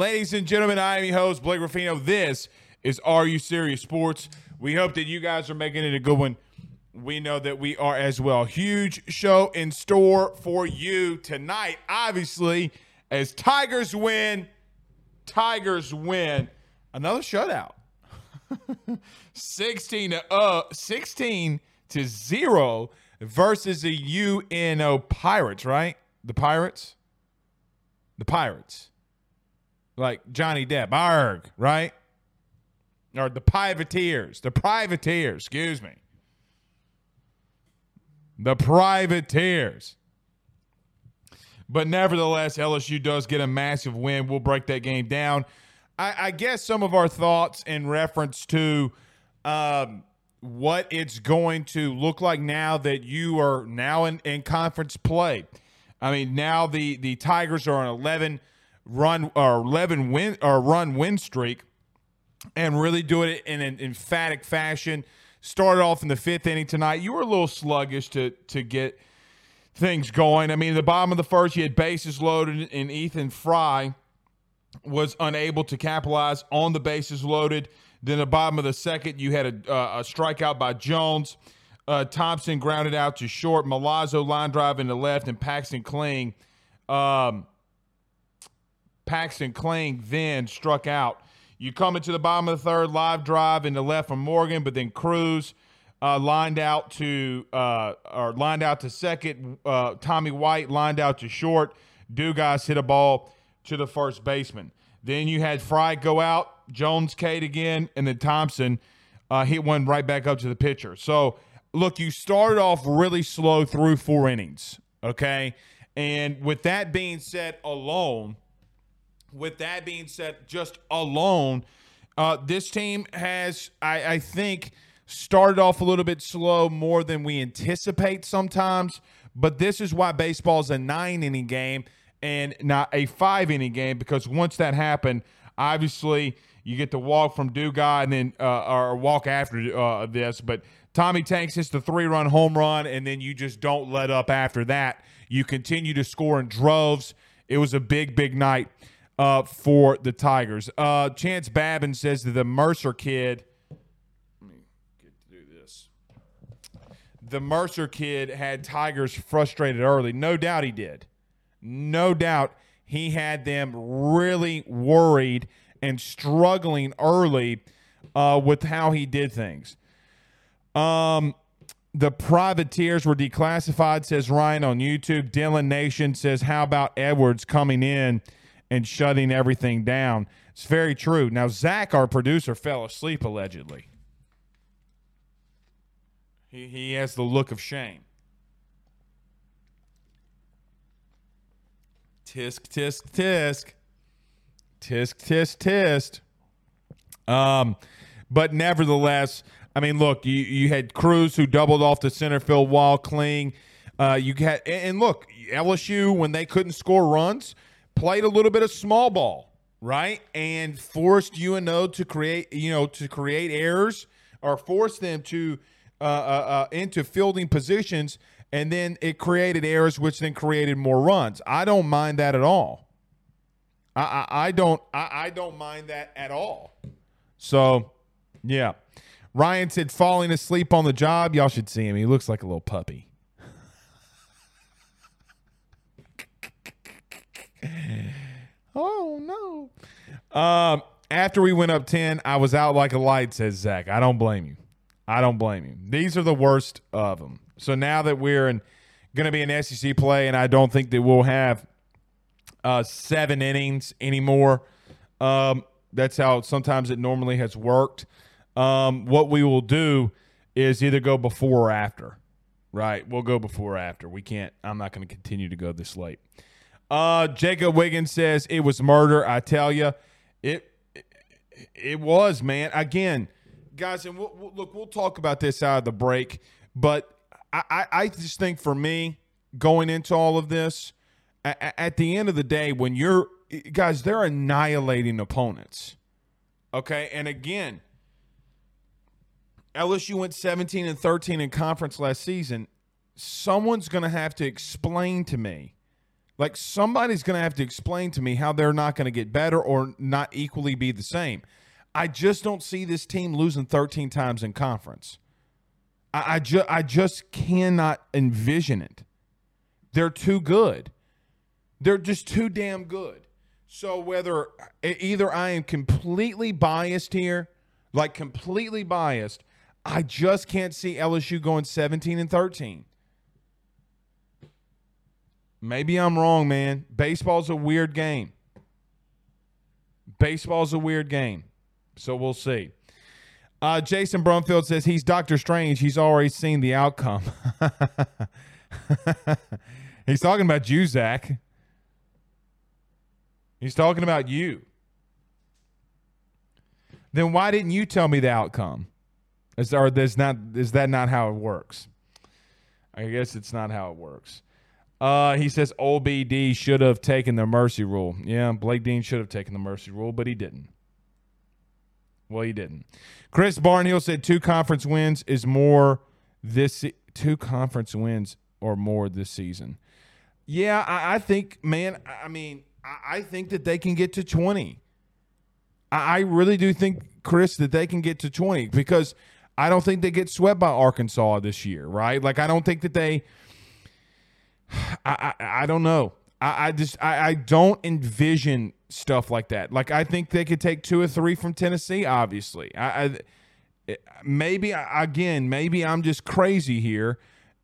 Ladies and gentlemen. I am your host, Blake Ruffino. This is Are You Serious Sports. We hope that you guys are making it a good one. We know that we are as well. Huge show in store for you tonight, obviously, as Tigers win. Tigers win. Another shutout. 16 to uh 16 to 0 versus the UNO Pirates, right? The Pirates? The Pirates. Like Johnny Depp, arg, right? Or the privateers. The privateers, excuse me. The privateers. But nevertheless, LSU does get a massive win. We'll break that game down. I, I guess some of our thoughts in reference to um, what it's going to look like now that you are now in, in conference play. I mean, now the the Tigers are on 11 run or 11 win or run win streak, and really doing it in an emphatic fashion. Started off in the fifth inning tonight. You were a little sluggish to to get things going. I mean, the bottom of the first, you had bases loaded, and Ethan Frey was unable to capitalize on the bases loaded. Then the bottom of the second, you had a, uh, a strikeout by Jones. Uh, Thompson grounded out to short. Milazzo line drive in the left, and Paxton Kling. Um, Paxton Kling then struck out. You come into the bottom of the third, live drive in the left from Morgan, but then Crews uh, lined out to uh, or lined out to second. Uh, Tommy White lined out to short. Dugas hit a ball to the first baseman. Then you had Frey go out, Jones Kate again, and then Thompson uh, hit one right back up to the pitcher. So look, you started off really slow through four innings, okay? And with that being said, alone, with that being said, just alone, uh, this team has, I, I think, started off a little bit slow more than we anticipate sometimes. But this is why baseball is a nine inning game and not a five inning game because once that happened, obviously you get to walk from Dugas and then uh, or walk after uh, this. But Tommy Tanks hits the three run home run, and then you just don't let up after that. You continue to score in droves. It was a big, big night uh, for the Tigers. Uh, Chance Babin says that the Mercer kid. Let me get to do this. The Mercer kid had Tigers frustrated early. No doubt he did. No doubt he had them really worried and struggling early uh, with how he did things. Um, the privateers were declassified, says Ryan on YouTube. Dylan Nation says, How about Edwards coming in and shutting everything down? It's very true. Now, Zach, our producer, fell asleep allegedly. He, he has the look of shame. Tisk, tisk, tisk. Tisk, tisk, tisk. Um, but nevertheless, I mean, look, you, you had Crews who doubled off the center field wall clean. Uh, you had and look, LSU when they couldn't score runs, played a little bit of small ball, right, and forced UNO to create, you know, to create errors or force them to uh, uh, uh, into fielding positions, and then it created errors, which then created more runs. I don't mind that at all. I, I, I don't I, I don't mind that at all. So, yeah. Ryan said falling asleep on the job. Y'all should see him. He looks like a little puppy. oh no. Um, after we went up 10, I was out like a light, says Zach. I don't blame you. I don't blame you. These are the worst of them. So now that we're in going to be an SEC play, and I don't think that we'll have uh, seven innings anymore. Um, that's how sometimes it normally has worked. Um, what we will do is either go before or after. Right, we'll go before or after. We can't. I'm not going to continue to go this late. Uh, Jacob Wiggins says it was murder. I tell you, it, it was man. Again, guys, and we'll, we'll, look, we'll talk about this out of the break. But I, I, I just think for me, going into all of this, at the end of the day, when you're guys, they're annihilating opponents. Okay, and again, LSU went 17 and 13 in conference last season. Someone's going to have to explain to me, like somebody's going to have to explain to me how they're not going to get better or not equally be the same. I just don't see this team losing 13 times in conference. I, I just I just cannot envision it. They're too good. They're just too damn good. So whether either I am completely biased here, like completely biased, I just can't see LSU going 17 and 13. Maybe I'm wrong, man. Baseball's a weird game. Baseball's a weird game. So we'll see. Uh, Jason Brumfield says he's Doctor Strange. He's already seen the outcome. he's talking about you, Zach. He's talking about you. Then why didn't you tell me the outcome? Is, or is, not, is that not how it works? I guess it's not how it works. Uh, he says OBD should have taken the mercy rule. Yeah, Blake Dean should have taken the mercy rule, but he didn't. Well, he didn't. Chris Barnhill said two conference wins is more this two conference wins or more this season. Yeah, I, I think, man. I mean, I, I, think that they can get to twenty. I, I really do think, Chris, that they can get to twenty because I don't think they get swept by Arkansas this year, right? Like I don't think that they. I I, I don't know. I, I just I, I don't envision stuff like that. Like I think they could take two or three from Tennessee. Obviously, I, I maybe again maybe I'm just crazy here.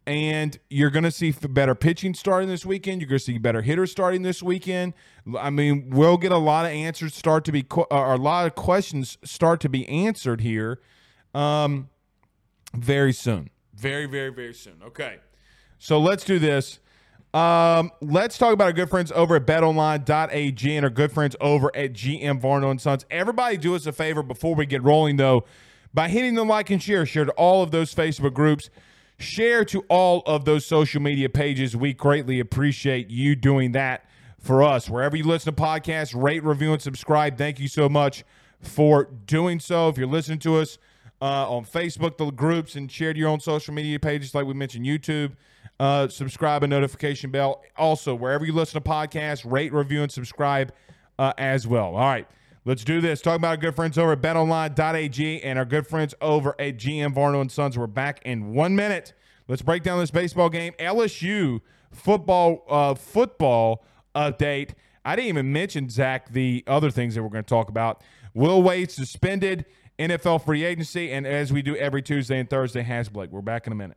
And you're going to see better pitching starting this weekend. You're going to see better hitters starting this weekend. I mean, we'll get a lot of answers start to be, or a lot of questions start to be answered here um, very soon. Very, very, very soon. Okay. So let's do this. Um, let's talk about our good friends over at betonline.ag and our good friends over at GM Varno and Sons. Everybody do us a favor before we get rolling, though, by hitting the like and share. Share to all of those Facebook groups. Share to all of those social media pages. We greatly appreciate you doing that for us. Wherever you listen to podcasts, rate, review, and subscribe. Thank you so much for doing so. If you're listening to us uh, on Facebook, the groups, and share to your own social media pages, like we mentioned, YouTube – uh, subscribe and notification bell. Also, wherever you listen to podcasts, rate, review, and subscribe uh, as well. All right, let's do this. Talk about our good friends over at betonline.ag and our good friends over at GM Varno and Sons. We're back in one minute. Let's break down this baseball game. LSU football uh, football update. I didn't even mention Zach the other things that we're going to talk about. Will Wade suspended, NFL free agency, and as we do every Tuesday and Thursday, has Blake. We're back in a minute.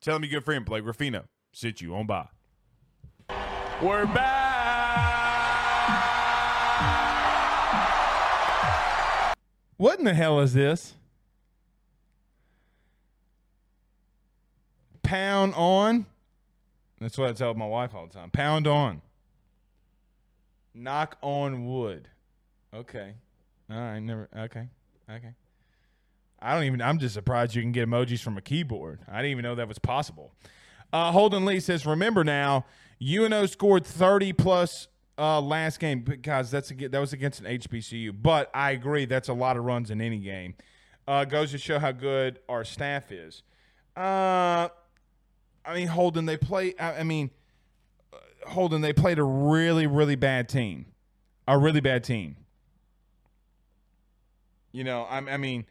Tell them your good friend Blake Ruffino Sit you on by. We're back. What in the hell is this? Pound on. That's what I tell my wife all the time. Pound on. Knock on wood. Okay. All right. Never. Okay. Okay. I don't even. I'm just surprised you can get emojis from a keyboard. I didn't even know that was possible. Uh, Holden Lee says, "Remember now, UNO scored 30 plus uh, last game because that's a, that was against an HBCU. But I agree, that's a lot of runs in any game. Uh, goes to show how good our staff is. Uh, I mean, Holden, they play. I, I mean, uh, Holden, they played a really, really bad team, a really bad team. You know, I, I mean,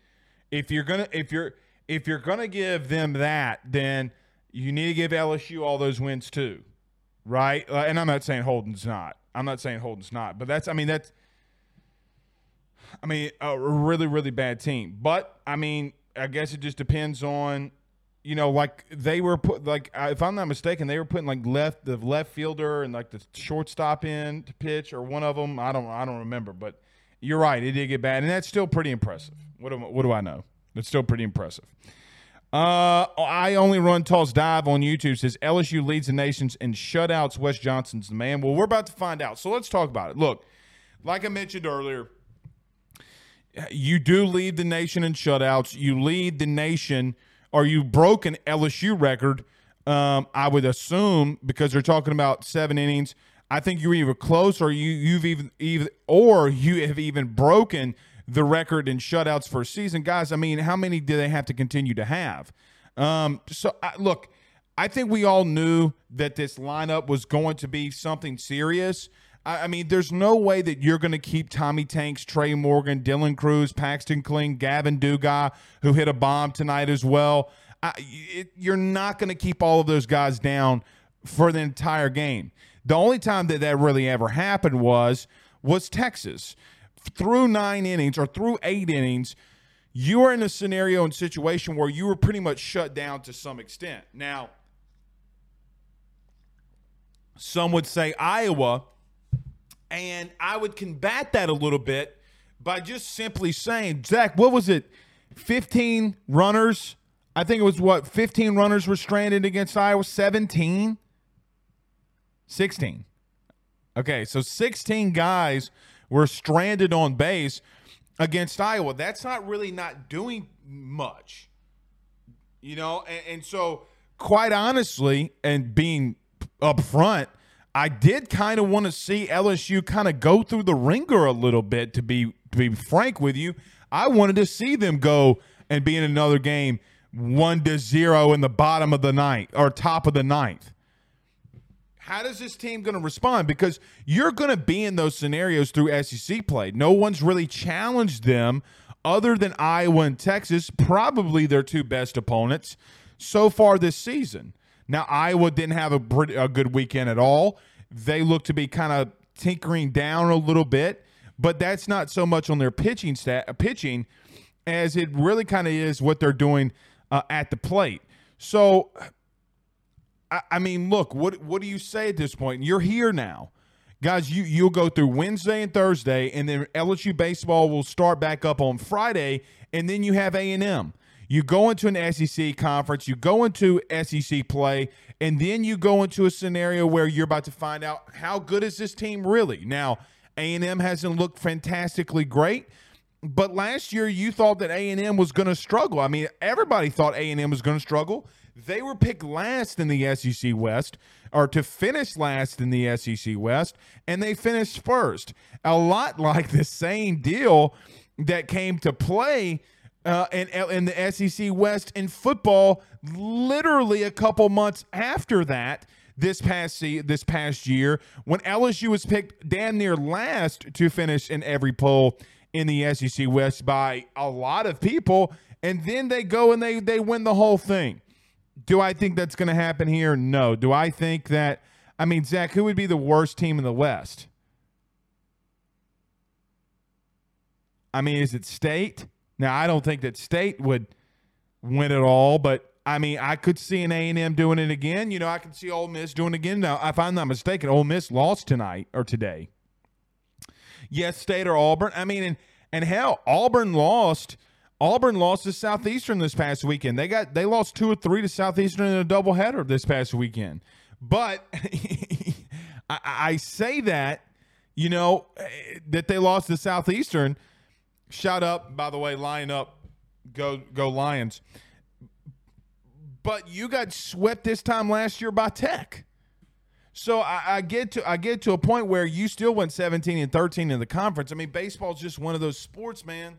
if you're gonna, if you're, if you're gonna give them that, then you need to give LSU all those wins too, right? Uh, and I'm not saying Holden's not. I'm not saying Holden's not, but that's I mean that's I mean a really really bad team. But I mean I guess it just depends on you know like they were put like if I'm not mistaken they were putting like left the left fielder and like the shortstop in to pitch or one of them I don't I don't remember but you're right it did get bad and that's still pretty impressive. What do, what do I know? It's still pretty impressive. Uh, I only run Toss Dive on YouTube. Says LSU leads the nations in shutouts. Wes Johnson's the man. Well, we're about to find out. So let's talk about it. Look, like I mentioned earlier, you do lead the nation in shutouts. You lead the nation, or you broke an LSU record. Um, I would assume because they're talking about seven innings. I think you're either close, or you you've even even or you have even broken the record in shutouts for a season. Guys, I mean, how many do they have to continue to have? Um, so, I, look, I think we all knew that this lineup was going to be something serious. I, I mean, there's no way that you're going to keep Tommy Tanks, Trey Morgan, Dylan Crews, Paxton Kling, Gavin Dugas, who hit a bomb tonight as well. I, it, you're not going to keep all of those guys down for the entire game. The only time that that really ever happened was was Texas through nine innings or through eight innings, you are in a scenario and situation where you were pretty much shut down to some extent. Now, some would say Iowa, and I would combat that a little bit by just simply saying, Zach, what was it? 15 runners. I think it was what? 15 runners were stranded against Iowa? 17? 16. Okay, so 16 guys were stranded on base against Iowa. That's not really not doing much, you know. And, and so, quite honestly, and being upfront, I did kind of want to see LSU kind of go through the ringer a little bit. To be to be frank with you, I wanted to see them go and be in another game one to zero in the bottom of the ninth or top of the ninth. How does this team going to respond? Because you're going to be in those scenarios through SEC play. No one's really challenged them other than Iowa and Texas, probably their two best opponents so far this season. Now, Iowa didn't have a, pretty, a good weekend at all. They look to be kind of tinkering down a little bit, but that's not so much on their pitching stat, pitching as it really kind of is what they're doing uh, at the plate. So, I, I mean, look, what what do you say at this point? You're here now guys you you'll go through wednesday and thursday and then lsu baseball will start back up on friday and then you have a&m you go into an sec conference you go into sec play and then you go into a scenario where you're about to find out how good is this team really now a&m hasn't looked fantastically great but last year you thought that A&M was going to struggle. I mean, everybody thought A&M was going to struggle. They were picked last in the SEC West or to finish last in the SEC West and they finished first. A lot like the same deal that came to play uh, in, in the SEC West in football literally a couple months after that this past this past year when LSU was picked damn near last to finish in every poll in the SEC West by a lot of people, and then they go and they they win the whole thing. Do I think that's going to happen here? No. Do I think that? I mean, Zach, who would be the worst team in the West? I mean, is it State? Now, I don't think that State would win it all, but I mean, I could see an A and M doing it again. You know, I can see Ole Miss doing it again. Now, if I'm not mistaken, Ole Miss lost tonight or today yes, State or Auburn. I mean, and and hell, Auburn lost. Auburn lost to Southeastern this past weekend. They got they lost two or three to Southeastern in a doubleheader this past weekend. But I, I say that you know eh, that they lost to Southeastern. Shut up, by the way, line up, go go Lions. But you got swept this time last year by Tech. So I, I, get to I get to a point where you still went 17 and 13 in the conference. I mean, baseball's just one of those sports, man.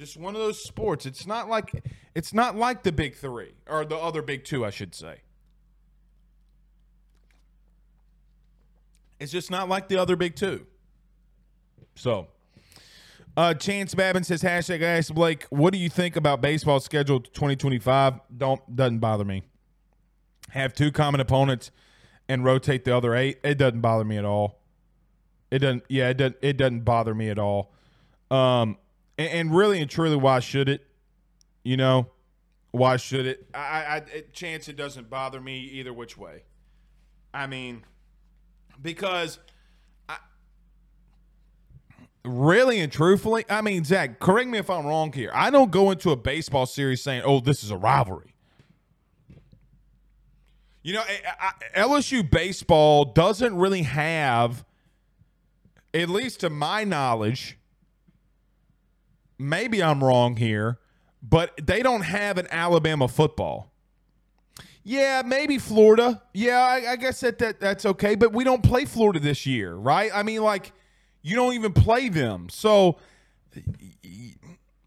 Just one of those sports. It's not like it's not like the big three or the other big two, I should say. It's just not like the other big two. So, uh, Chance Babin says hashtag Ask Blake. What do you think about baseball schedule 2025? Don't doesn't bother me. Have two common opponents and rotate the other eight, it doesn't bother me at all. It doesn't. Yeah, it doesn't. It doesn't bother me at all. Um, and, and really and truly, why should it? You know, why should it? I, I, chance it doesn't bother me either which way. I mean, because I, really and truthfully, I mean, Zach, correct me if I'm wrong here. I don't go into a baseball series saying, "Oh, this is a rivalry." You know, eh, LSU baseball doesn't really have, at least to my knowledge, maybe I'm wrong here, but they don't have an Alabama football. Yeah, maybe Florida. Yeah, I, I guess that, that that's okay, but we don't play Florida this year, right? I mean, like, you don't even play them. So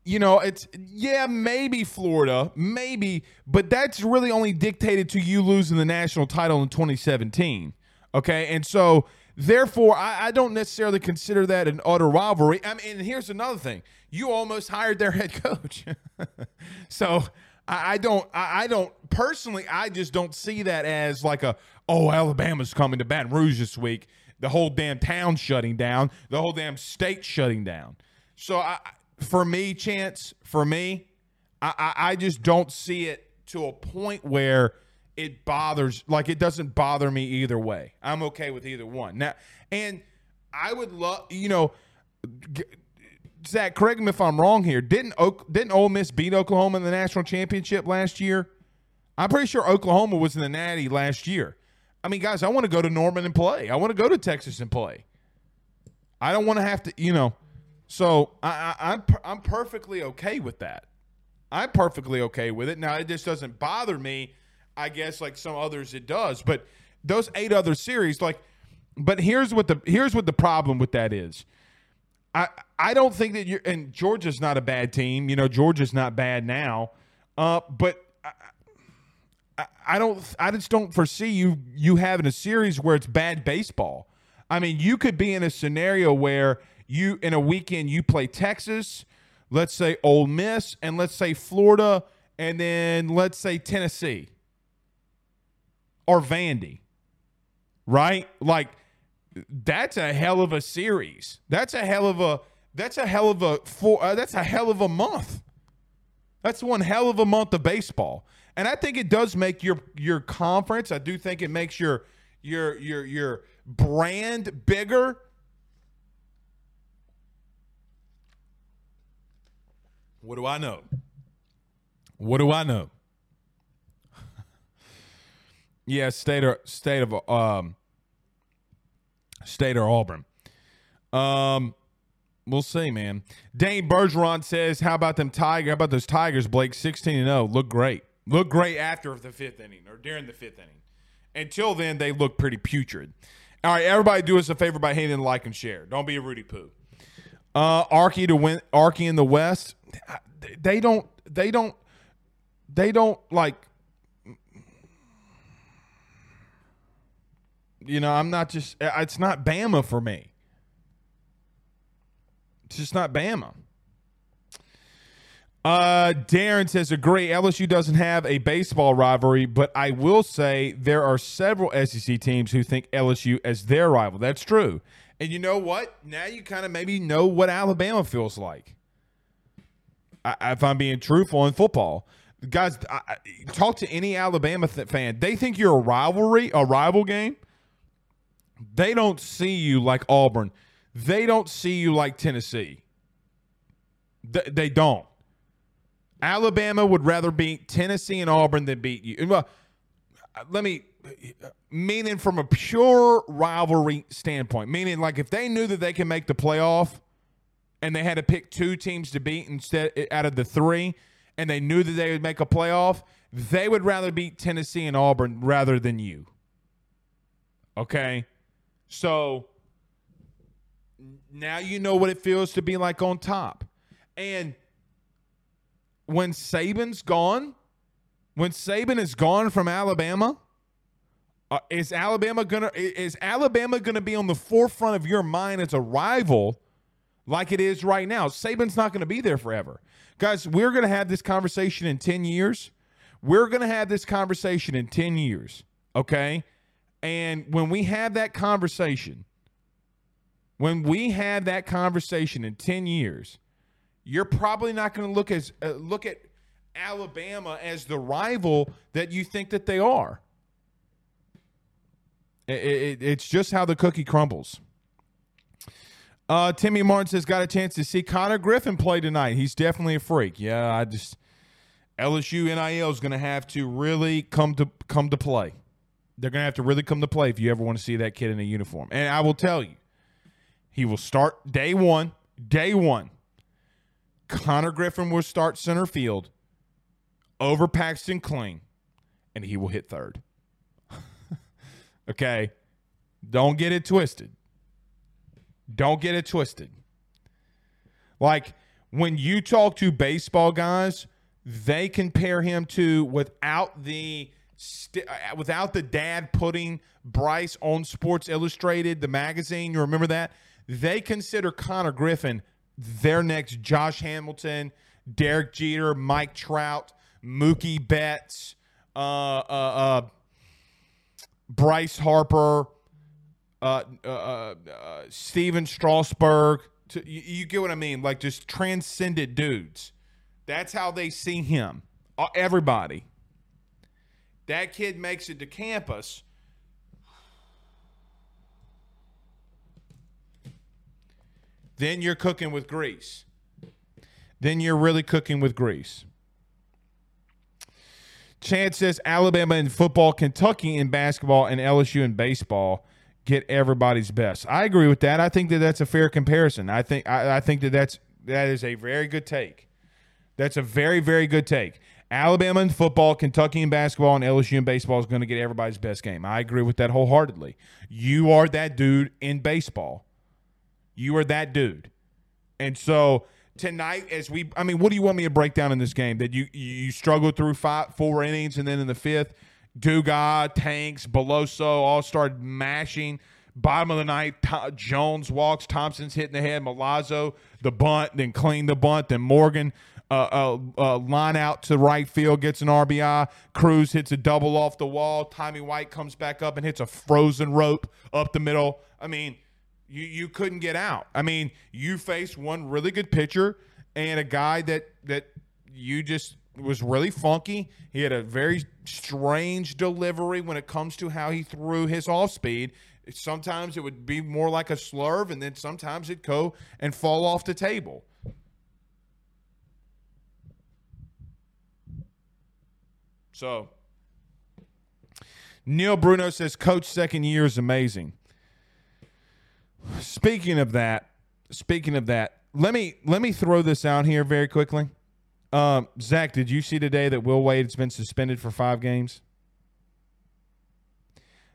you know, it's yeah, maybe Florida, maybe, but that's really only dictated to you losing the national title in 2017. Okay, and so therefore, I, I don't necessarily consider that an utter rivalry. I mean, and here's another thing: you almost hired their head coach, so I, I don't, I, I don't personally, I just don't see that as like a oh, Alabama's coming to Baton Rouge this week. The whole damn town shutting down, the whole damn state shutting down. So I, for me, Chance, for me, I, I, I just don't see it to a point where it bothers like it doesn't bother me either way. I'm okay with either one. Now and I would love you know Zach, correct me if I'm wrong here. Didn't Oak, didn't Ole Miss beat Oklahoma in the national championship last year? I'm pretty sure Oklahoma was in the Natty last year. I mean, guys, I want to go to Norman and play. I want to go to Texas and play. I don't want to have to, you know. So I, I, I'm I'm perfectly okay with that. I'm perfectly okay with it. Now it just doesn't bother me. I guess like some others it does, but those eight other series, like, but here's what the here's what the problem with that is. I I don't think that you're and Georgia's not a bad team. You know, Georgia's not bad now, uh, but I, I, I don't. I just don't foresee you you having a series where it's bad baseball. I mean, you could be in a scenario where you in a weekend you play Texas, let's say Ole Miss, and let's say Florida, and then let's say Tennessee or Vandy, right? Like that's a hell of a series. That's a hell of a that's a hell of a four. Uh, that's a hell of a month. That's one hell of a month of baseball, and I think it does make your your conference. I do think it makes your your your your brand bigger. What do I know? What do I know? yeah, state or state of um state or Auburn. Um We'll see, man. Dane Bergeron says, "How about them Tiger? How about those Tigers, Blake? Sixteen and zero, look great. Look great after the fifth inning or during the fifth inning. Until then, they look pretty putrid. All right, everybody, do us a favor by hitting like and share. Don't be a Rudy Poo. Uh, Arky to win. Arky in the West. They don't. They don't. They don't like. You know, I'm not just. It's not Bama for me. It's just not Bama. Uh, Darren says, agree. LSU doesn't have a baseball rivalry, but I will say there are several SEC teams who think LSU as their rival. That's true. And you know what? Now you kind of maybe know what Alabama feels like. I, if I'm being truthful in football, guys, I, talk to any Alabama th- fan. They think you're a rivalry, a rival game. They don't see you like Auburn they don't see you like Tennessee. Th- they don't. Alabama would rather beat Tennessee and Auburn than beat you. Well, let me meaning from a pure rivalry standpoint, meaning like if they knew that they can make the playoff and they had to pick two teams to beat instead out of the three, and they knew that they would make a playoff, they would rather beat Tennessee and Auburn rather than you. Okay, so now you know what it feels to be like on top. And when Saban's gone, when Saban is gone from Alabama, uh, is Alabama gonna is Alabama gonna be on the forefront of your mind as a rival, like it is right now? Saban's not gonna be there forever, guys. We're gonna have this conversation in ten years. We're gonna have this conversation in ten years, okay? And when we have that conversation, when we have that conversation in 10 years, you're probably not going to look as uh, look at Alabama as the rival that you think that they are. It, it, it's just how the cookie crumbles. Uh, Timmy Martin says, got a chance to see Connor Griffin play tonight. He's definitely a freak. Yeah, I just LSU NIL is going to have to really come to come to play. They're going to have to really come to play if you ever want to see that kid in a uniform. And I will tell you, he will start day one. Day one. Connor Griffin will start center field over Paxton Kling, and he will hit third. okay? Don't get it twisted. Don't get it twisted. Like when you talk to baseball guys, they compare him to without the st- uh, without the dad putting Bryce on Sports Illustrated, the magazine. You remember that? they consider Connor Griffin their next Josh Hamilton, Derek Jeter, Mike Trout, Mookie Betts, uh, uh, uh, Bryce Harper, uh, uh, uh, Stephen Strasburg. To, you, you, get what I mean? Like just transcended dudes. That's how they see him. everybody. That kid makes it to campus then you're cooking with grease. Then you're really cooking with grease. Chance says Alabama in football, Kentucky in basketball, and LSU in baseball get everybody's best. I agree with that. I think that that's a fair comparison. I think I, I think that that's that is a very good take. That's a very very good take. Alabama in football, Kentucky in basketball, and LSU in baseball is going to get everybody's best game. I agree with that wholeheartedly. You are that dude in baseball. You are that dude. And so tonight, as we, I mean, what do you want me to break down in this game? That you you struggled through five, four innings, and then in the fifth, Dugas, Tanks, Beloso all started mashing. Bottom of the ninth, Jones walks. Thompson's hitting the head. Milazzo, the bunt, then clean the bunt. Then Morgan, uh, uh, uh, line out to right field, gets an RBI. Crews hits a double off the wall. Tommy White comes back up and hits a frozen rope up the middle. I mean, you you couldn't get out. I mean, you faced one really good pitcher and a guy that that you just was really funky. He had a very strange delivery when it comes to how he threw his off speed. Sometimes it would be more like a slurve, and then sometimes it'd go and fall off the table. So, Neil Bruno says, Coach second year is amazing. Speaking of that, speaking of that, let me let me throw this out here very quickly. Um, Zach, did you see today that Will Wade has been suspended for five games?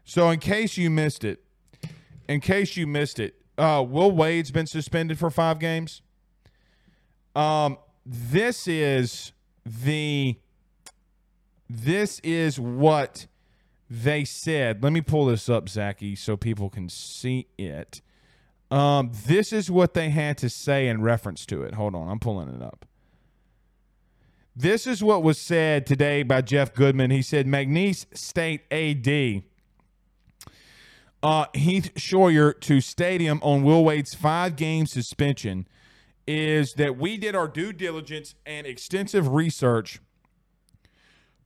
So, in case you missed it, in case you missed it, uh, Will Wade's been suspended for five games. Um, this is the this is what they said. Let me pull this up, Zachy, so people can see it. Um, this is what they had to say in reference to it. Hold on, I'm pulling it up. This is what was said today by Jeff Goodman. He said McNeese State AD uh, Heath Schroyer to stadium on Will Wade's five game suspension is that we did our due diligence and extensive research.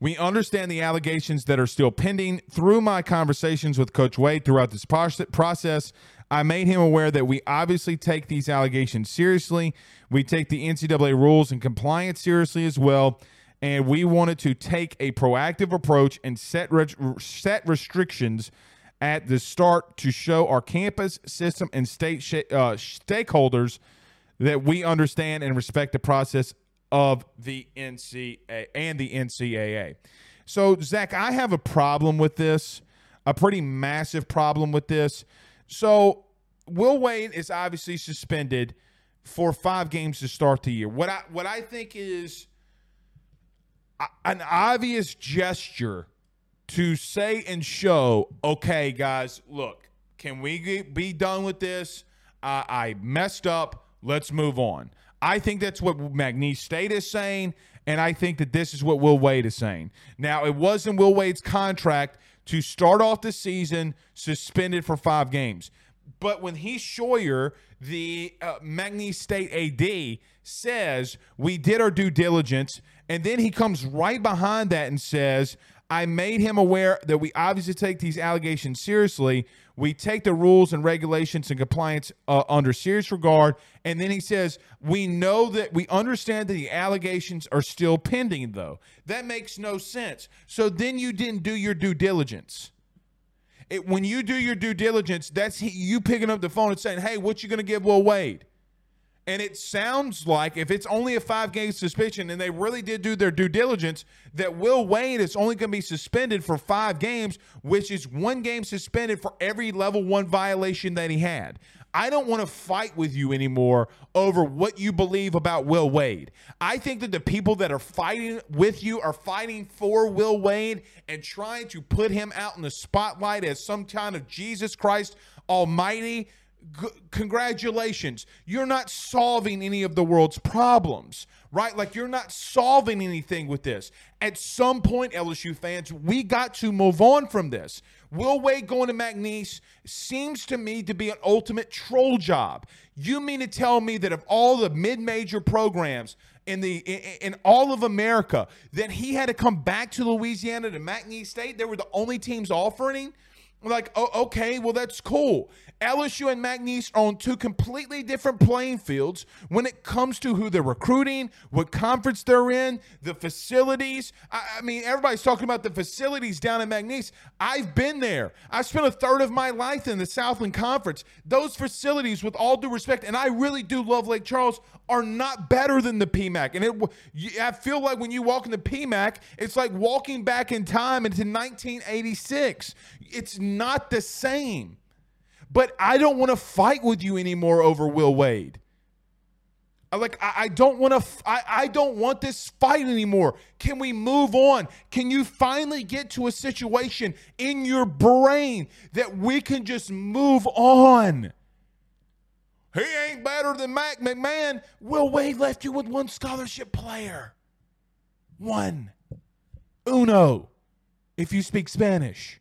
We understand the allegations that are still pending. Through my conversations with Coach Wade throughout this process, I made him aware that we obviously take these allegations seriously. We take the NCAA rules and compliance seriously as well. And we wanted to take a proactive approach and set, re- set restrictions at the start to show our campus, system, and state sh- uh, stakeholders that we understand and respect the process of the NCAA and the NCAA. So, Zach, I have a problem with this, a pretty massive problem with this. So Will Wade is obviously suspended for five games to start the year. What I what I think is an obvious gesture to say and show, okay, guys, look, can we be done with this? I messed up. Let's move on. I think that's what McNeese State is saying, and I think that this is what Will Wade is saying. Now, it wasn't Will Wade's contract to start off the season suspended for five games. But when he Schroyer, the uh, State AD, says, We did our due diligence, and then he comes right behind that and says, I made him aware that we obviously take these allegations seriously. We take the rules and regulations and compliance uh, under serious regard. And then he says, We know that we understand that the allegations are still pending, though. That makes no sense. So then you didn't do your due diligence. It, when you do your due diligence, that's you picking up the phone and saying, Hey, what you going to give Will Wade? And it sounds like if it's only a five game suspension and they really did do their due diligence, that Will Wade is only going to be suspended for five games, which is one game suspended for every level one violation that he had. I don't want to fight with you anymore over what you believe about Will Wade. I think that the people that are fighting with you are fighting for Will Wade and trying to put him out in the spotlight as some kind of Jesus Christ Almighty G- congratulations. You're not solving any of the world's problems, right? Like you're not solving anything with this. At some point, LSU fans, we got to move on from this. Will Wade going to McNeese seems to me to be an ultimate troll job. You mean to tell me that of all the mid-major programs in the in, in, all of America, that he had to come back to Louisiana to McNeese State? They were the only teams offering like, oh, okay, well, that's cool. LSU and McNeese are on two completely different playing fields when it comes to who they're recruiting, what conference they're in, the facilities. I, I mean, everybody's talking about the facilities down in McNeese. I've been there. I spent a third of my life in the Southland Conference. Those facilities, with all due respect, and I really do love Lake Charles, are not better than the PMAC. And it, I feel like when you walk in the PMAC, it's like walking back in time into 1986. It's not the same. But I don't want to fight with you anymore over Will Wade. I like I, I don't want to f- I, I don't want this fight anymore. Can we move on? Can you finally get to a situation in your brain that we can just move on? He ain't better than Matt McMahon. Will Wade left you with one scholarship player. One. Uno. If you speak Spanish.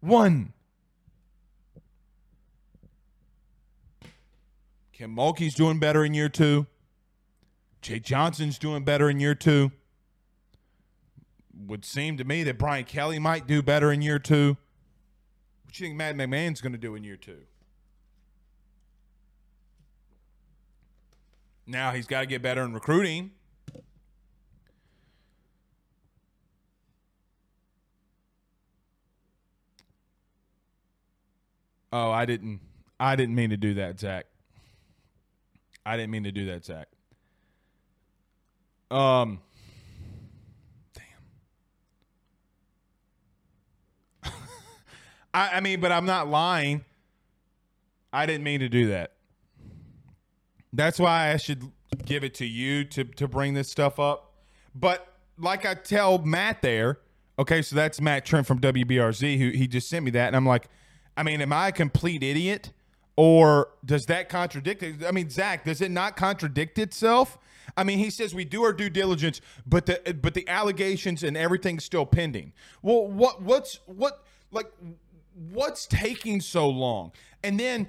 One. Kim Mulkey's doing better in year two. Jay Johnson's doing better in year two. Would seem to me that Brian Kelly might do better in year two. What do you think Matt McMahon's going to do in year two? Now he's got to get better in recruiting. Oh, I didn't. I didn't mean to do that, Zach. I didn't mean to do that, Zach. Um, damn. I, I mean, but I'm not lying. I didn't mean to do that. That's why I should give it to you to to bring this stuff up. But like I tell Matt there, okay, so that's Matt Trent from WBRZ who he just sent me that, and I'm like, I mean, am I a complete idiot? Or does that contradict it? I mean, Zach, does it not contradict itself? I mean, he says we do our due diligence, but the but the allegations and everything's still pending. Well, what what's what like what's taking so long? And then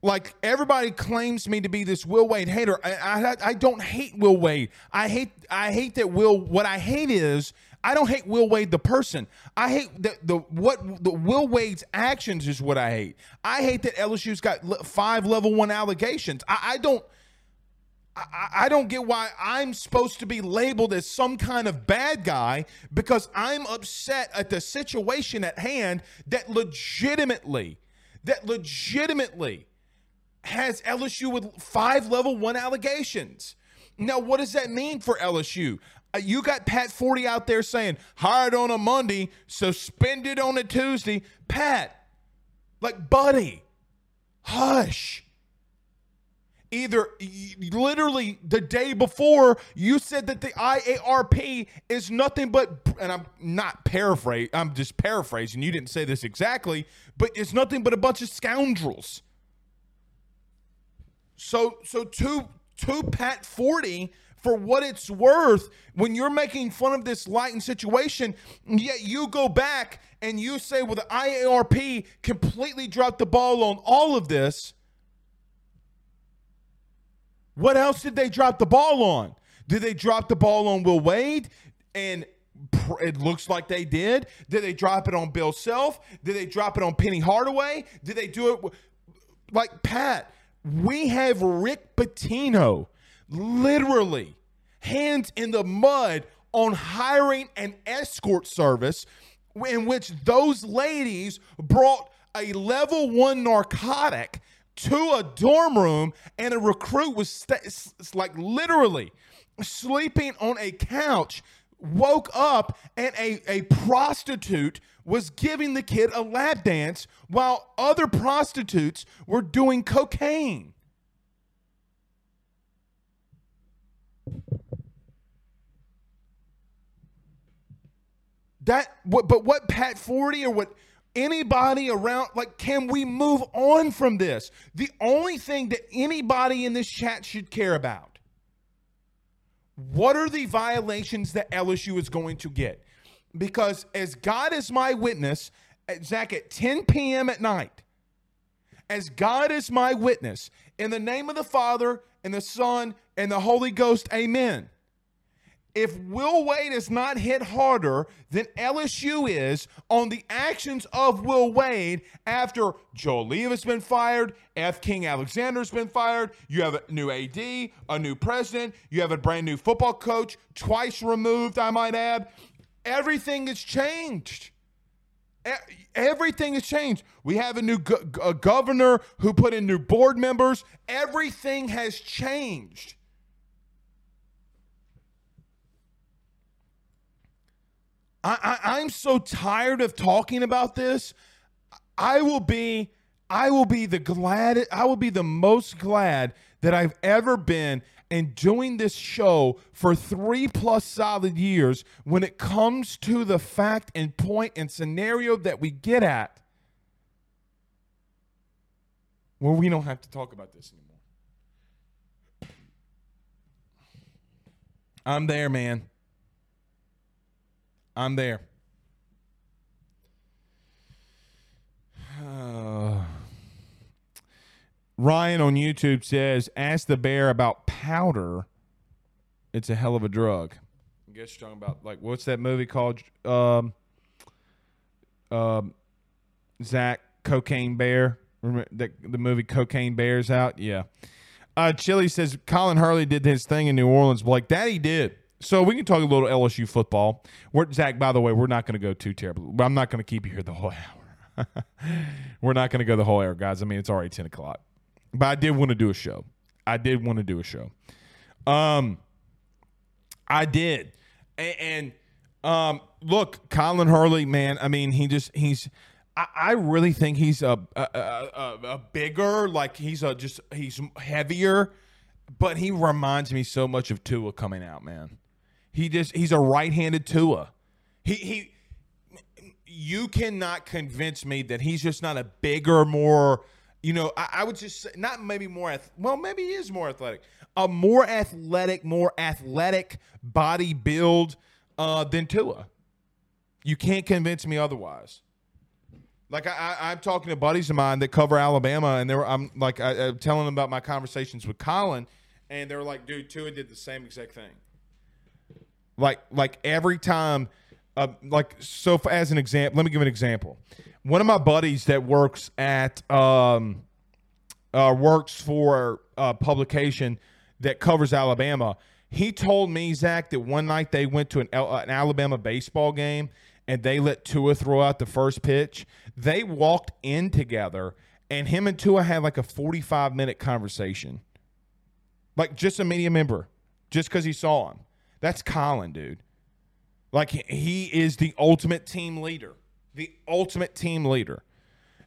like everybody claims me to be this Will Wade hater. I, I, I don't hate Will Wade. I hate I hate that Will. What I hate is I don't hate Will Wade the person. I hate the the what the Will Wade's actions is what I hate. I hate that LSU's got five level one allegations. I, I don't. I, I don't get why I'm supposed to be labeled as some kind of bad guy because I'm upset at the situation at hand that legitimately, that legitimately has LSU with five level one allegations. Now, what does that mean for LSU? Uh, you got Pat Forde out there saying hired on a Monday, suspended on a Tuesday. Pat, like, buddy, hush. Either literally the day before you said that the IARP is nothing but, and I'm not paraphrasing, I'm just paraphrasing. You didn't say this exactly, but it's nothing but a bunch of scoundrels. So, so to to Pat Forde for what it's worth, when you're making fun of this Lighton situation, yet you go back and you say, well, the IARP completely dropped the ball on all of this. What else did they drop the ball on? Did they drop the ball on Will Wade? And it looks like they did. Did they drop it on Bill Self? Did they drop it on Penny Hardaway? Did they do it like Pat? We have Rick Pitino literally hands in the mud on hiring an escort service in which those ladies brought a level one narcotic to a dorm room and a recruit was st- like literally sleeping on a couch woke up and a, a prostitute was giving the kid a lap dance while other prostitutes were doing cocaine That what but what Pat Forde or what anybody around like can we move on from this? The only thing that anybody in this chat should care about. What are the violations that LSU is going to get? Because as God is my witness, uh, Zach, at 10 p.m. at night, as God is my witness, in the name of the Father and the Son and the Holy Ghost, amen if Will Wade is not hit harder than LSU is on the actions of Will Wade after Joe has been fired, F. King Alexander's been fired, you have a new AD, a new president, you have a brand new football coach, twice removed, I might add. Everything has changed. Everything has changed. We have a new go- a governor who put in new board members. Everything has changed. I, I, I'm so tired of talking about this. I will be I will be the glad I will be the most glad that I've ever been in doing this show for three plus solid years when it comes to the fact and point and scenario that we get at where we don't have to talk about this anymore. I'm there, man. I'm there. Ryan on YouTube says, "Ask the bear about powder. It's a hell of a drug." I guess you're talking about like what's that movie called? Um, um, Zach Cocaine Bear. Remember the, the movie Cocaine Bear's out? Yeah. Uh, Chili says Colin Hurley did his thing in New Orleans. Blake, that he did. So we can talk a little LSU football. We're, Zach, by the way, we're not going to go too terrible. I'm not going to keep you here the whole hour. we're not going to go the whole hour, guys. I mean, it's already 10 o'clock. But I did want to do a show. I did want to do a show. Um, I did, and, and um, look, Colin Hurley, man. I mean, he just he's. I, I really think he's a a, a a, bigger, like he's a just he's heavier, but he reminds me so much of Tua coming out, man. He just he's a right-handed Tua. He he. You cannot convince me that he's just not a bigger, more you know, I, I would just say not maybe more. well, maybe he is more athletic. A more athletic, more athletic body build uh, than Tua. You can't convince me otherwise. Like I, am talking to buddies of mine that cover Alabama, and they're I'm like I, am telling them about my conversations with Colin, and they're like, "Dude, Tua did the same exact thing." Like like every time, uh, like so. For, as an example, let me give an example one of my buddies that works at um, uh, works for a publication that covers Alabama. He told me Zach that one night they went to an, an Alabama baseball game and they let Tua throw out the first pitch. They walked in together and him and Tua had like a 45 minute conversation. Like just a media member, just because he saw him. That's Colin, dude. Like he is the ultimate team leader the ultimate team leader.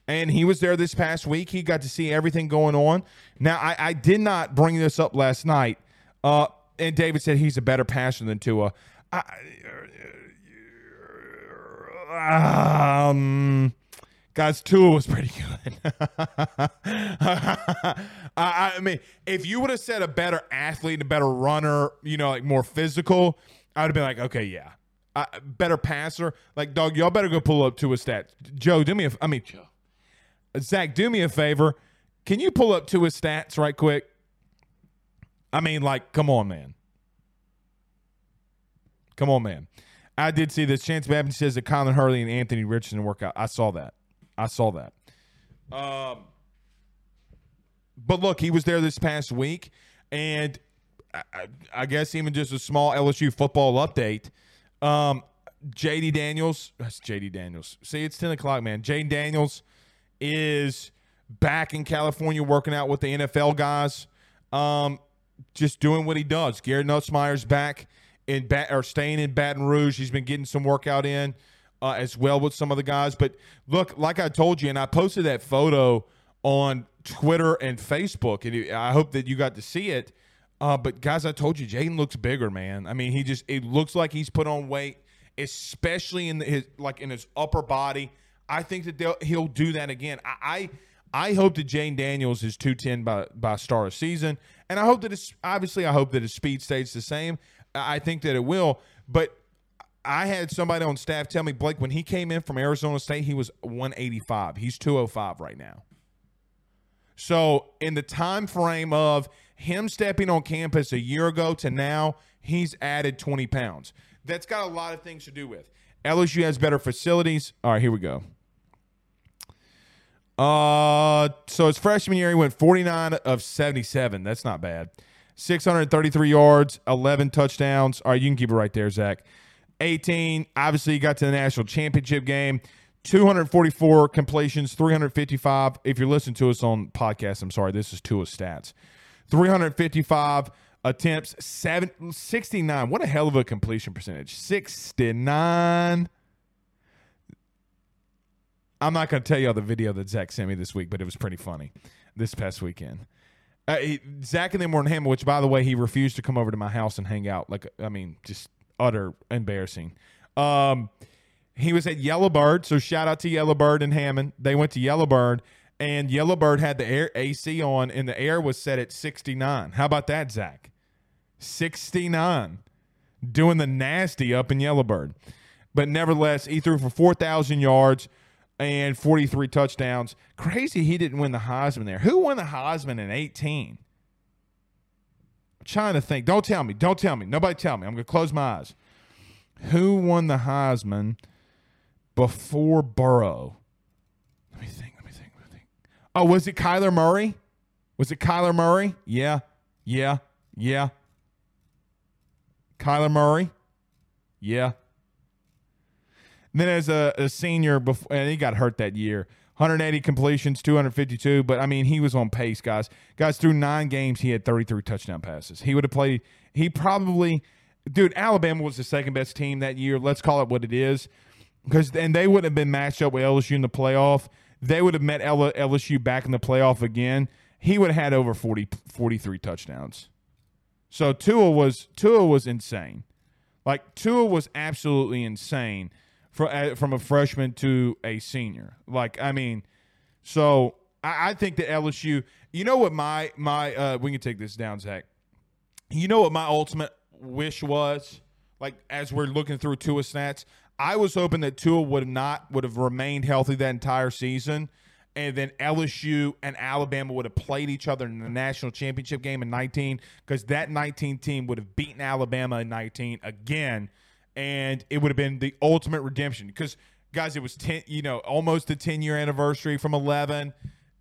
And he was there this past week. He got to see everything going on. Now, I, I did not bring this up last night. Uh, and David said he's a better passer than Tua. I, um, guys, Tua was pretty good. I, I, mean, if you would have said a better athlete, a better runner, you know, like more physical, I would have been like, okay, yeah uh, better passer. Like, dog, y'all better go pull up Tua stats. Joe, do me a, I mean, Joe, Zach, do me a favor. Can you pull up Tua stats right quick? I mean, like, come on, man. Come on, man. I did see this. Chance Babin says that Colin Hurley and Anthony Richardson work out. I saw that. I saw that. Um, but look, he was there this past week, and I, I guess even just a small LSU football update. Um, JD Daniels, that's JD Daniels. See, it's 10 o'clock, man. JD Daniels is back in California working out with the NFL guys, um, just doing what he does. Garrett Nussmeier's back in or staying in Baton Rouge. He's been getting some workout in uh, as well with some of the guys. But look, like I told you, and I posted that photo on Twitter and Facebook, and I hope that you got to see it. Uh, but guys, I told you, Jayden looks bigger, man. I mean, he just it looks like he's put on weight, especially in his like in his upper body. I think that he'll do that again. I, I I hope that Jayden Daniels is two ten by by start of season, and I hope that it's obviously I hope that his speed stays the same. I think that it will, but I had somebody on staff tell me Blake when he came in from Arizona State he was 185. He's 205 right now. So in the time frame of him stepping on campus a year ago to now, he's added 20 pounds. That's got a lot of things to do with. LSU has better facilities. All right, here we go. Uh, so his freshman year, he went 49 of 77. That's not bad. 633 yards, 11 touchdowns. All right, you can keep it right there, Zach. 18. Obviously, got to the national championship game. 244 completions, 355. If you're listening to us on podcast, I'm sorry, this is Tua's stats. 355 attempts, seven, 69. What a hell of a completion percentage. 69. I'm not going to tell you all the video that Zach sent me this week, but it was pretty funny this past weekend. Uh, he, Zach and them were in Hammond, which, by the way, he refused to come over to my house and hang out. Like, I mean, just utter embarrassing. Um, he was at Yellowbird, so shout out to Yellowbird and Hammond. They went to Yellowbird, and Yellowbird had the air AC on, and the air was set at 69. How about that, Zach? 69. Doing the nasty up in Yellowbird. But nevertheless, he threw for 4,000 yards and 43 touchdowns. Crazy he didn't win the Heisman there. Who won the Heisman in 18? Trying to think. Don't tell me. Don't tell me. Nobody tell me. I'm going to close my eyes. Who won the Heisman before Burrow? Let me think. Let me think. Let me think. Oh, was it Kyler Murray? Was it Kyler Murray? Yeah. Yeah. Yeah. Kyler Murray? Yeah. then as a, a senior, before, and he got hurt that year. 180 completions, 252. But I mean, he was on pace, guys. Guys, through nine games, he had 33 touchdown passes. He would have played. He probably, dude. Alabama was the second best team that year. Let's call it what it is, because and they would have been matched up with LSU in the playoff. They would have met LSU back in the playoff again. He would have had over 40, 43 touchdowns. So Tua was Tua was insane. Like Tua was absolutely insane from uh, from a freshman to a senior. Like I mean, so I, I think that LSU. You know what my my uh, we can take this down, Zach. You know what my ultimate wish was? Like as we're looking through Tua stats, I was hoping that Tua would not would have remained healthy that entire season and then LSU and Alabama would have played each other in the national championship game in 19 because that 19 team would have beaten Alabama in 19 again, and it would have been the ultimate redemption because guys, it was 10, you know, almost the 10 year anniversary from 11,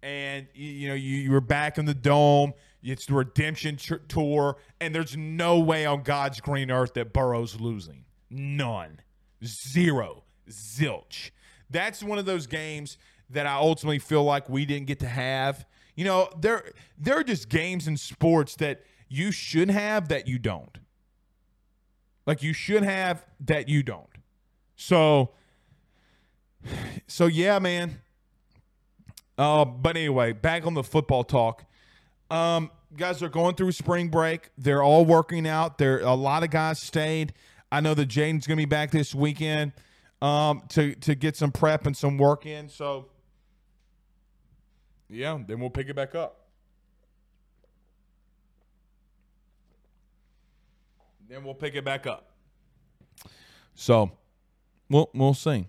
and you, you know you, you were back in the dome. It's the redemption tr- tour, and there's no way on God's green earth that Burrow's losing. None, zero, zilch. That's one of those games that I ultimately feel like we didn't get to have. You know, there there are just games in sports that you should have that you don't. Like you should have that you don't. So so yeah, man. Uh, but anyway, back on the football talk. Um, guys are going through spring break. They're all working out. There a lot of guys stayed. I know that Jayden's gonna be back this weekend um, to to get some prep and some work in. So yeah, then we'll pick it back up. Then we'll pick it back up. So, we'll we'll see,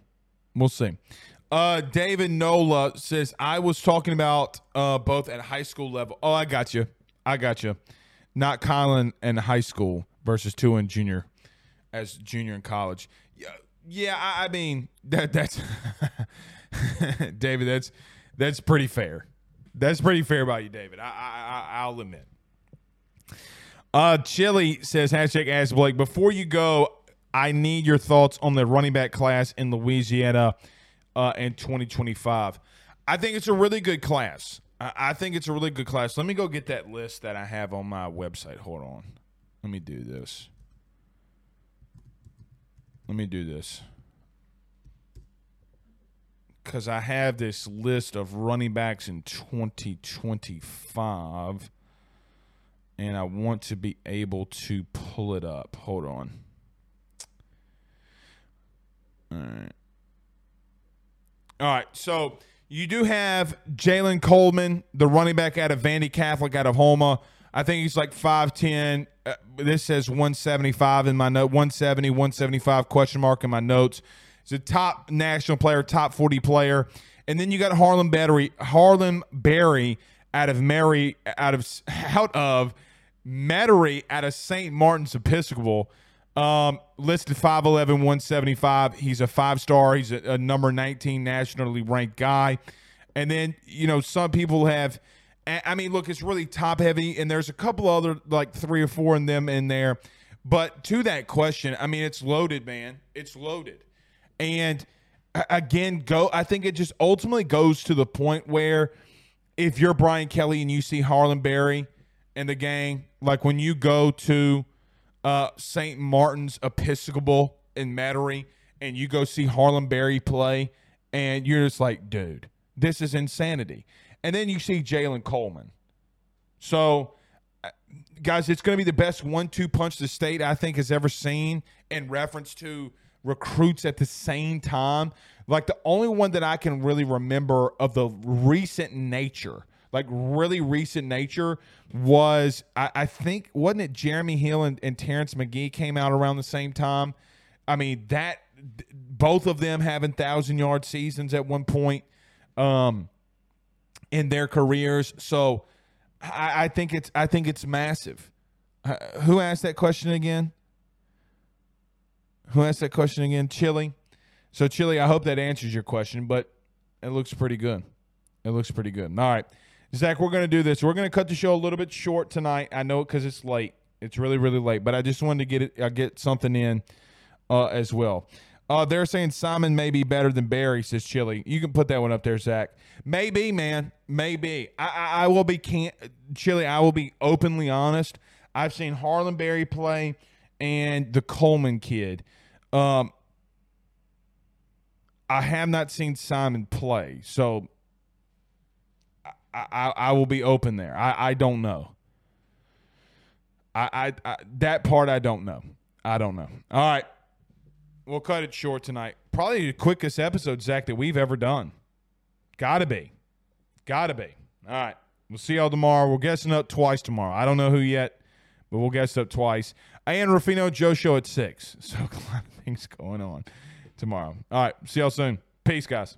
we'll see. Uh, David Nola says I was talking about uh, both at high school level. Oh, I got you. I got you. Not Kylan and high school versus two in junior, as junior in college. Yeah, yeah. I, I mean that that's David. That's that's pretty fair. That's pretty fair about you, David. I, I, I'll admit. Uh, Chili says hashtag Ask Blake. Before you go, I need your thoughts on the running back class in Louisiana uh, in 2025. I think it's a really good class. I, I think it's a really good class. Let me go get that list that I have on my website. Hold on. Let me do this. Let me do this because I have this list of running backs in 2025 and I want to be able to pull it up. Hold on. All right. All right. So you do have Jalen Coleman, the running back out of Vandy Catholic out of Houma. I think he's like 5'10. Uh, this says 175 in my note, 170, 175 question mark in my notes. He's a top national player, top 40 player. And then you got Harlem Berry, Harlem Berry out of Mary, out of out of Metairie out of St. Martin's Episcopal. Um, listed 5'11, 175. He's a five star. He's a, a, number 19 nationally ranked guy. And then, you know, some people have, I mean, look, it's really top heavy, and there's a couple other, like three or four in them in there. But to that question, I mean, it's loaded, man. It's loaded. And again, go. I think it just ultimately goes to the point where if you're Brian Kelly and you see Harlem Berry and the gang, like when you go to uh, St. Martin's Episcopal in Metairie and you go see Harlem Berry play, and you're just like, dude, this is insanity. And then you see Jalen Coleman. So, uh, guys, it's going to be the best one-two punch the state I think has ever seen in reference to recruits at the same time. Like the only one that I can really remember of the recent nature, like really recent nature, was I, I think wasn't it Jeremy Hill and, and Terrence Magee came out around the same time. I mean that both of them having thousand yard seasons at one point um, in their careers. So I, I think it's I think it's massive. Uh, who asked that question again? Who asked that question again? Chili. So Chili, I hope that answers your question, but it looks pretty good. It looks pretty good. All right, Zach, we're gonna do this. We're gonna cut the show a little bit short tonight. I know because it's late. It's really really late, but I just wanted to get it. I uh, get something in uh, as well. Uh, they're saying Simon may be better than Berry, says Chili. You can put that one up there, Zach. Maybe, man. Maybe. I, I, I will be can't Chili. I will be openly honest. I've seen Harlem Berry play and the Coleman kid. Um, I have not seen Simon play, so I, I, will be open there. I, I don't know. I, I, I that part I don't know. I don't know. All right, we'll cut it short tonight. Probably the quickest episode, Zach, that we've ever done. Gotta be, gotta be. All right, we'll see y'all tomorrow. We're guessing up twice tomorrow. I don't know who yet, but we'll guess up twice. And Ruffino Joe show at six. So a lot of things going on tomorrow. All right. See y'all soon. Peace, guys.